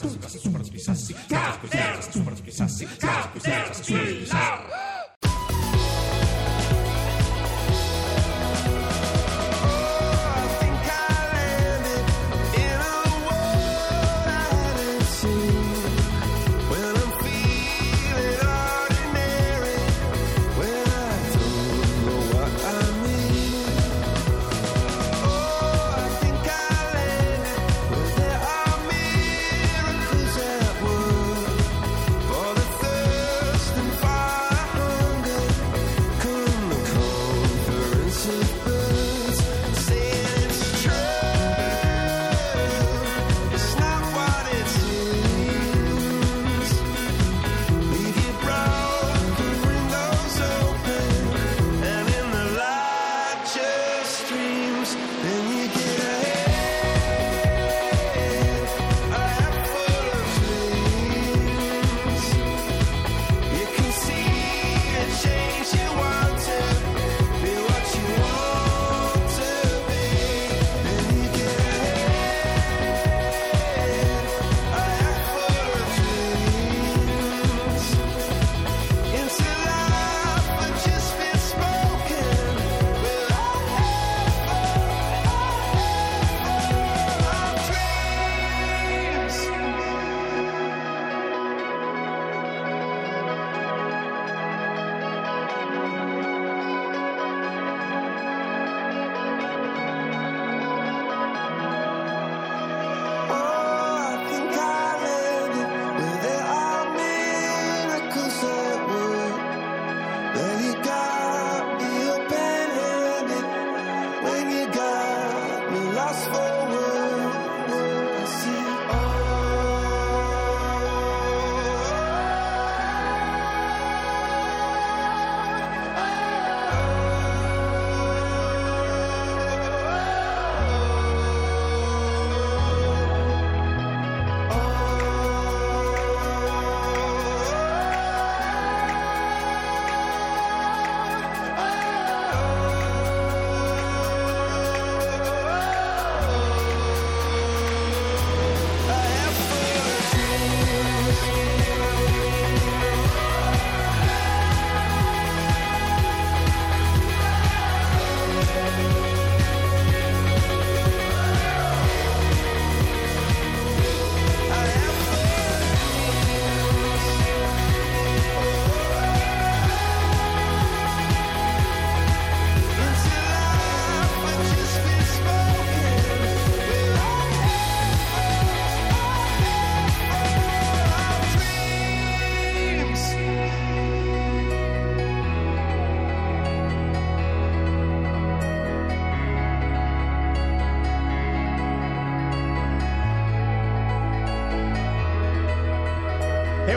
Sí, sí, sí,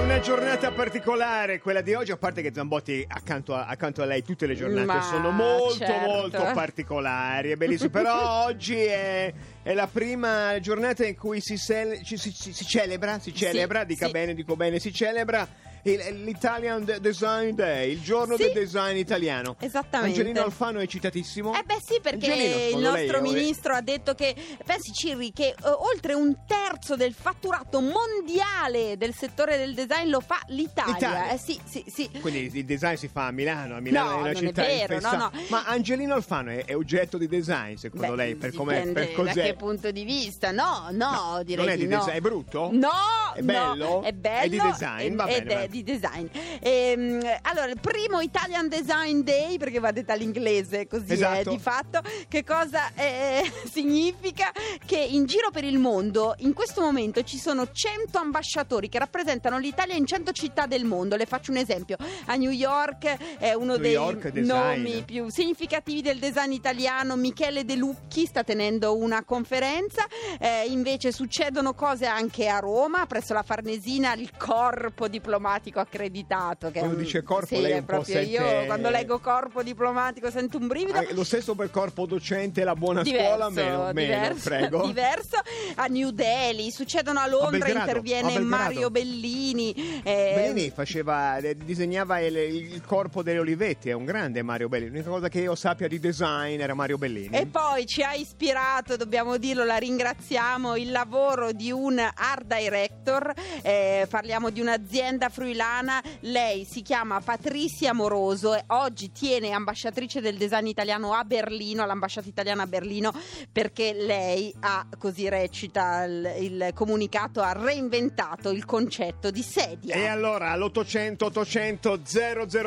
una giornata particolare, quella di oggi, a parte che Zambotti accanto a, accanto a lei tutte le giornate Ma, sono molto certo. molto particolari, è bellissimo, però oggi è, è la prima giornata in cui si, ci- si- si- si celebra, si celebra, dica bene, dico bene, si celebra l'Italian De- Design Day, il giorno Sì. del design italiano. Esattamente. Angelino Alfano è citatissimo. Eh beh sì, perché Angelino, il lei nostro è- ministro ha detto che, pensi Cirri, che eh, oltre un terzo del fatturato mondiale del settore del design lo fa l'Italia. L'Italia. Eh sì, sì, sì. Quindi il design si fa a Milano, a Milano No, è una non è città vero, no, no. Ma Angelino Alfano è, è oggetto di design, secondo Beh, lei? Per com'è? Per cos'è? da che punto di vista? No, no, direi non è di di no. design, è brutto? No, È no, bello? è bello. È di design, va bene, Di design. Ehm, allora, il primo Italian Design Day, perché va detta all'inglese, così Esatto. è di fatto, che cosa eh, significa? Che in giro per il mondo, in questo momento, ci sono 100 ambasciatori che rappresentano l'Italia in 100 città del mondo. Le faccio un esempio. A New York è uno New dei York design. nomi più significativi del design italiano. Michele De Lucchi sta tenendo una conferenza. Eh, invece succedono cose anche a Roma, presso la Farnesina, il corpo diplomatico accreditato. Che è Quando un- dice corpo, sì, lei un po' proprio io sente- quando leggo corpo diplomatico sento un brivido. Ah, lo stesso per corpo docente, la buona scuola, meno, meno, diverso, prego. diverso. A New Delhi, succedono a Londra, Belgrado, interviene a. Mario Bellini. eh, Bellini faceva, eh, disegnava il, il corpo delle Olivetti, è un grande Mario Bellini. L'unica cosa che io sappia di design era Mario Bellini. E poi ci ha ispirato, dobbiamo dirlo, la ringraziamo, il lavoro di un art director eh, parliamo di un'azienda fruilana, lei si chiama Patricia Moroso e oggi tiene ambasciatrice del design italiano a Berlino, all'ambasciata italiana a Berlino, perché lei ha, così recita il, il comunicato, ha reinventato il concetto di sedia. E allora all'800 800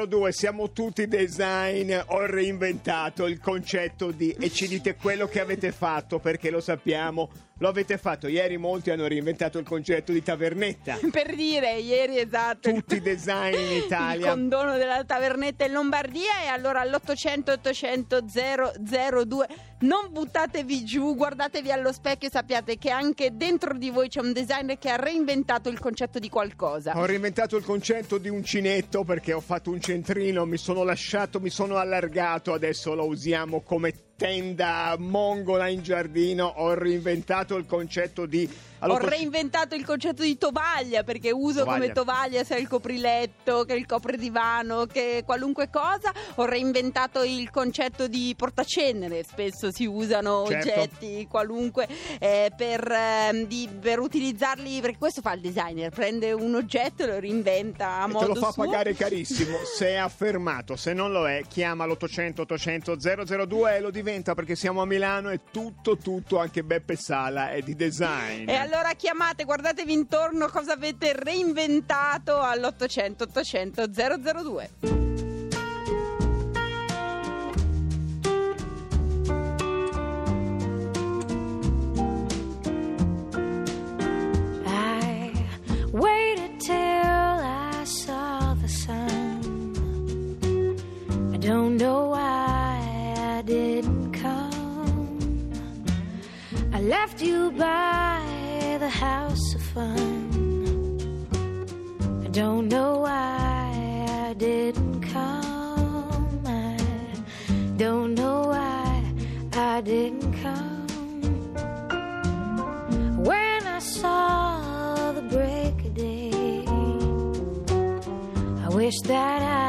002 siamo tutti design, ho reinventato il concetto di e ci dite quello che avete fatto perché lo sappiamo lo avete fatto. Ieri molti hanno reinventato il concetto di tavernetta. per dire, ieri esatto. Tutti i design in Italia. Il condono della tavernetta in Lombardia e allora all'800 800 002 non buttatevi giù, guardatevi allo specchio e sappiate che anche dentro di voi c'è un designer che ha reinventato il concetto di qualcosa. Ho reinventato il concetto di uncinetto perché ho fatto un centrino, mi sono lasciato, mi sono allargato, adesso lo usiamo come tenda mongola in giardino, ho reinventato il concetto di allora, Ho reinventato il concetto di tovaglia perché uso tovaglia. come tovaglia sia il copriletto che il copridivano che qualunque cosa. Ho reinventato il concetto di portacenere, spesso si usano certo. oggetti qualunque eh, per, eh, di, per, utilizzarli perché questo fa il designer, prende un oggetto e lo reinventa a e modo Te lo fa suo. pagare carissimo se è affermato, se non lo è chiama l'800 800 002 e lo diventa perché siamo a Milano e tutto tutto anche Beppe Sala è di design. E allora chiamate, guardatevi intorno cosa avete reinventato all'800 800 002. Wish that I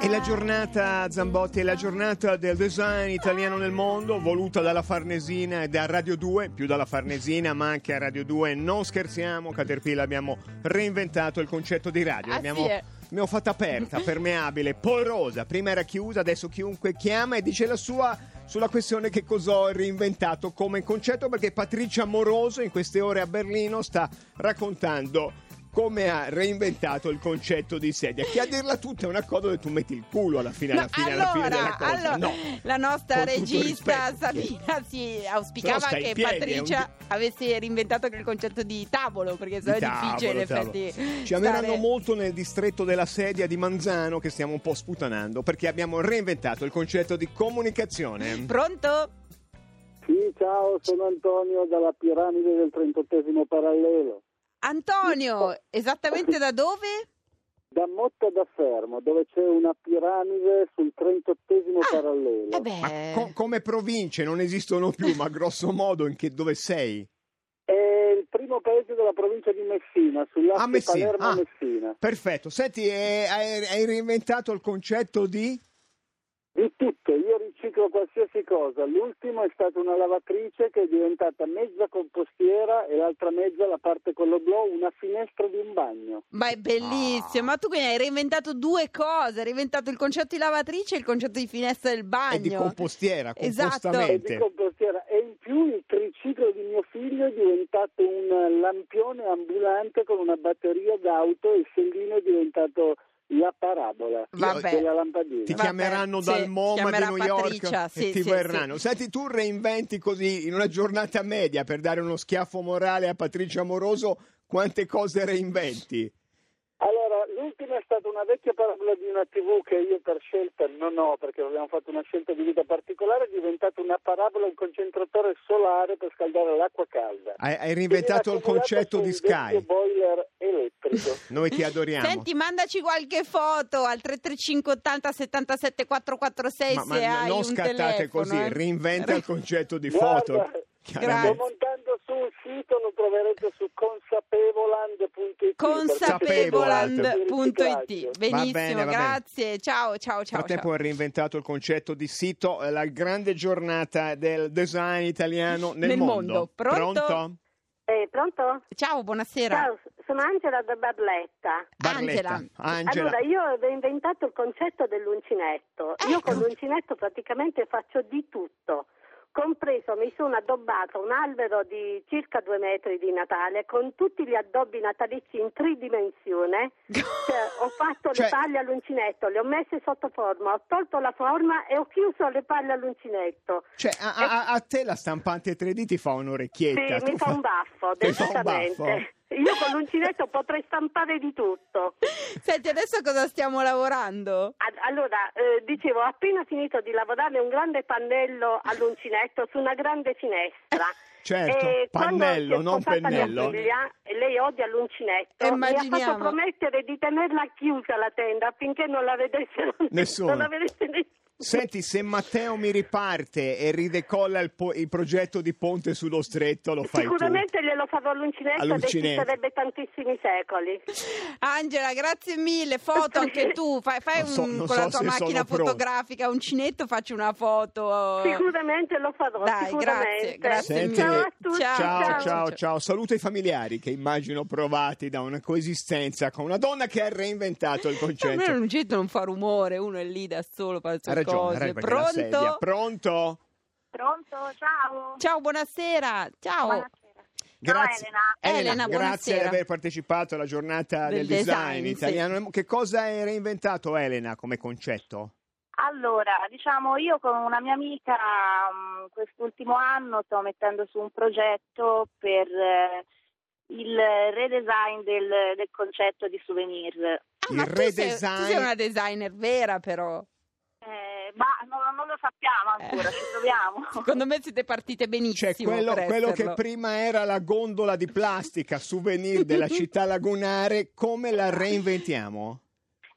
È la giornata, Zambotti, è la giornata del design italiano nel mondo, voluta dalla Farnesina e da Radio 2, più dalla Farnesina, ma anche a Radio 2. Non scherziamo, Caterpillar abbiamo reinventato il concetto di radio. Ah, abbiamo sì, ne ho fatta aperta, permeabile, porosa. Prima era chiusa, adesso chiunque chiama e dice la sua sulla questione che cosa ho reinventato come concetto, perché Patricia Moroso in queste ore a Berlino sta raccontando come ha reinventato il concetto di sedia. Che a dirla tutta è una cosa dove tu metti il culo alla fine, alla No, fine, alla fine allora, della cosa. allora, no. la nostra regista. Sabina si auspicava che piedi, Patricia un- avesse reinventato anche il concetto di tavolo, perché sennò è Tavolo, difficile in tavolo. effetti. Ci ameranno stare- molto nel distretto della sedia di Manzano che stiamo un po' sputanando perché abbiamo reinventato il concetto di comunicazione. Pronto? Sì, ciao, sono Antonio dalla piramide del 38 parallelo. Antonio, esattamente da dove? Da Motta da Fermo, dove c'è una piramide sul 38 parallelo. Eh beh, Ma co- come province non esistono più, ma grosso modo in che, dove sei? È il primo paese della provincia di Messina, sull'asse Ah, Messina. Ah. Palermo-Messina. Perfetto. Senti, hai, hai reinventato il concetto di... Di tutto, io riciclo qualsiasi cosa. L'ultimo è stata una lavatrice che è diventata mezza compostiera e l'altra mezza, la parte con lo blu, una finestra di un bagno. ma è bellissimo. Ma tu quindi hai reinventato due cose: hai reinventato il concetto di lavatrice e il concetto di finestra del bagno. È di compostiera, Esatto. Compostamente. di compostiera e in più il triciclo di mio figlio è diventato un lampione ambulante con una batteria d'auto e il sellino è diventato la parabola Vabbè. della lampadina. Ti Vabbè, chiameranno sì, dal MoMA di New Patricia, York sì, e ti sì, verranno. sì. Senti, tu reinventi così in una giornata media per dare uno schiaffo morale a Patricia Amoroso, quante cose reinventi? Allora, l'ultima è stata una vecchia parabola di una TV che io per scelta non ho, perché abbiamo fatto una scelta di vita particolare, è diventata una parabola, un concentratore solare per scaldare l'acqua calda. Hai, hai reinventato il concetto di Sky. boiler Noi ti adoriamo. Senti, mandaci qualche foto al 33580 77 446 ma, ma se hai non un scattate telefono, così, eh. reinventa il concetto di Guarda, foto. Sto montando su un sito, lo troverete su consapevoland.it. Consapevoland.it Benissimo, bene, va bene. grazie. Ciao, ciao, Nel ciao. frattempo ciao. ha reinventato il concetto di sito, eh, la grande giornata del design italiano nel, Nel mondo. Pronto? Eh, pronto? Ciao, buonasera. Ciao, sono Angela da Barletta. Barletta. Angela. Angela. Allora, io avevo inventato il concetto dell'uncinetto. Io Ecco. con l'uncinetto praticamente faccio di tutto. Compreso, mi sono addobbata un albero di circa due metri di Natale con tutti gli addobbi natalizi in tridimensione. Cioè, ho fatto Cioè- le palle all'uncinetto, le ho messe sotto forma, ho tolto la forma e ho chiuso le palle all'uncinetto. Cioè, a, a- a te la stampante 3D ti fa un'orecchietta. Sì, mi fa un baffo, Ti fa un baffo? decisamente. Io con l'uncinetto potrei stampare di tutto. Senti, adesso cosa stiamo lavorando? Allora, eh, dicevo, ho appena finito di lavorare un grande pannello all'uncinetto su una grande finestra. Certo, E pannello, non pennello. figlia, e lei odia l'uncinetto, mi ha fatto promettere di tenerla chiusa la tenda affinché non la vedesse Nessuno. Non la vedesse nessuno. Senti, se Matteo mi riparte e ridecolla il, po- il progetto di ponte sullo stretto, lo fai Sicuramente glielo farò all'uncinetto All'uncinetto. esisterebbe tantissimi secoli. Angela, grazie mille. Foto anche tu. Fai, fai so- un- con so la tua macchina sono pronto. fotografica uncinetto, facci una foto. Sicuramente lo farò, Dai, sicuramente. grazie, grazie Senti- Ciao mille. a tutti. tu. Ciao, ciao, ciao, ciao. Saluto i familiari che immagino provati da una coesistenza con una donna che ha reinventato il Almeno concetto. l'uncinetto non fa rumore, uno è lì da solo, fa sue Ha ragione, cose. Pronto? Pronto? Pronto? Ciao. Ciao, buonasera. Ciao. Buonasera. Grazie. Elena. Elena, grazie buonasera. di aver partecipato alla giornata del, Del design, design, sì. italiano. Che cosa hai reinventato Elena come concetto? Allora, diciamo, io con una mia amica mh, quest'ultimo anno sto mettendo su un progetto per eh, il redesign del, del concetto di souvenir. Ah, Il ma tu sei, tu redesign- sei una designer vera, però. Eh, ma non, non lo sappiamo ancora, ci proviamo. Secondo me siete partite benissimo. Cioè, quello, per quello che prima era la gondola di plastica souvenir della città lagunare, come la reinventiamo?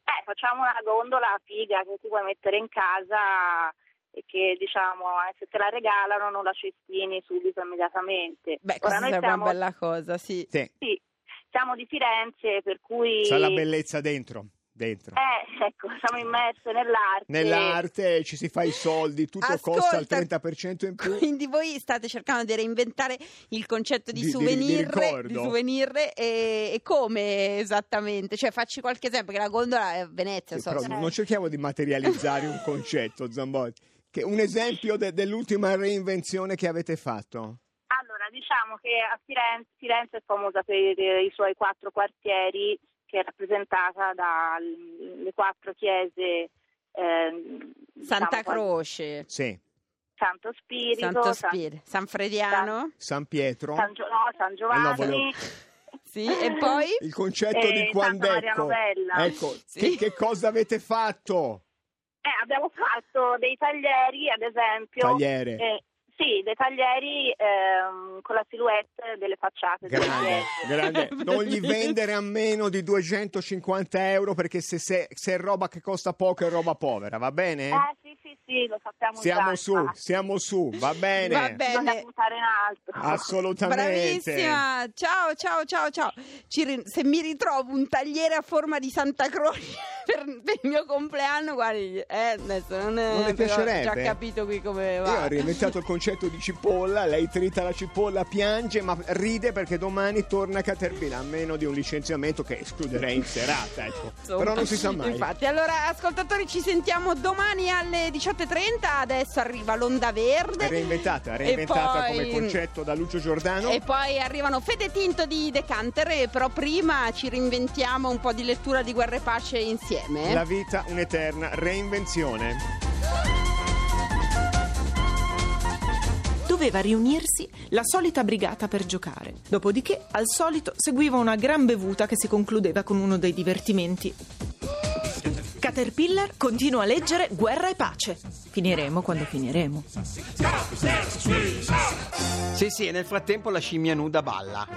Eh, facciamo una gondola figa che ti puoi mettere in casa e che diciamo eh, se te la regalano non la cestini subito immediatamente. Beh, Ora questa sarebbe siamo, una bella cosa, sì. Sì, sì, siamo di Firenze per cui c'ha la bellezza dentro, dentro. eh, ecco, siamo immerse nell'arte. Nell'arte ci si fa i soldi, tutto Ascolta, costa il 30% in più. Quindi voi state cercando di reinventare il concetto di, Di- souvenir, di di souvenir e, e come esattamente? Cioè facci qualche esempio, perché la gondola è a Venezia, Sì, so, però se- non cerchiamo di materializzare un concetto, Zambotti. Che un esempio de- dell'ultima reinvenzione che avete fatto? Allora, diciamo che a Firenze, Firenze è famosa per i suoi quattro quartieri, che è rappresentata dalle quattro chiese. ehm, Santa diciamo, Croce, Sì. Santo Spirito, Santo San- Spirito, San Frediano, San Pietro. San, Gio- no, San Giovanni. volevo- sì, e poi Il concetto Eh, di. Novella. Ecco, Sì. che, che cosa avete fatto? Eh, abbiamo fatto dei taglieri, ad esempio. Tagliere. eh, sì, dei taglieri ehm, con la silhouette delle facciate. Grande, grande. Non gli vendere a meno di 250 euro perché se, se- se è roba che costa poco è roba povera, va bene? Eh sì, sì, sì, lo sappiamo Siamo già, su, infatti. siamo su, va bene? Va bene. Bisogna puntare in alto. Assolutamente. Bravissima, ciao ciao ciao ciao. Ci se mi ritrovo un tagliere a forma di Santa Croce per, per il mio compleanno, guardi, eh, adesso non, è- Non le piacerebbe? Ho già capito qui come Io va. ho reinventato il concetto di cipolla, lei trita la cipolla, piange, ma ride perché domani torna a Caterpillar, a meno di un licenziamento che escluderei in serata, ecco. Insomma, Però non si sa mai. Infatti, allora ascoltatori ci sentiamo domani alle 18.30, adesso arriva l'onda È verde. reinventata, E reinventata poi- come concetto da Lucio Giordano. E poi arrivano Fede Tinto di Decanter, e però prima ci reinventiamo un po' di lettura di Guerra e Pace insieme. eh? La vita un'eterna reinvenzione. doveva riunirsi la solita brigata per giocare. Dopodiché, al solito, seguiva una gran bevuta che si concludeva con uno dei divertimenti. Caterpillar continua a leggere Guerra e pace. Finiremo quando finiremo. Sì, sì, e nel frattempo la scimmia nuda balla.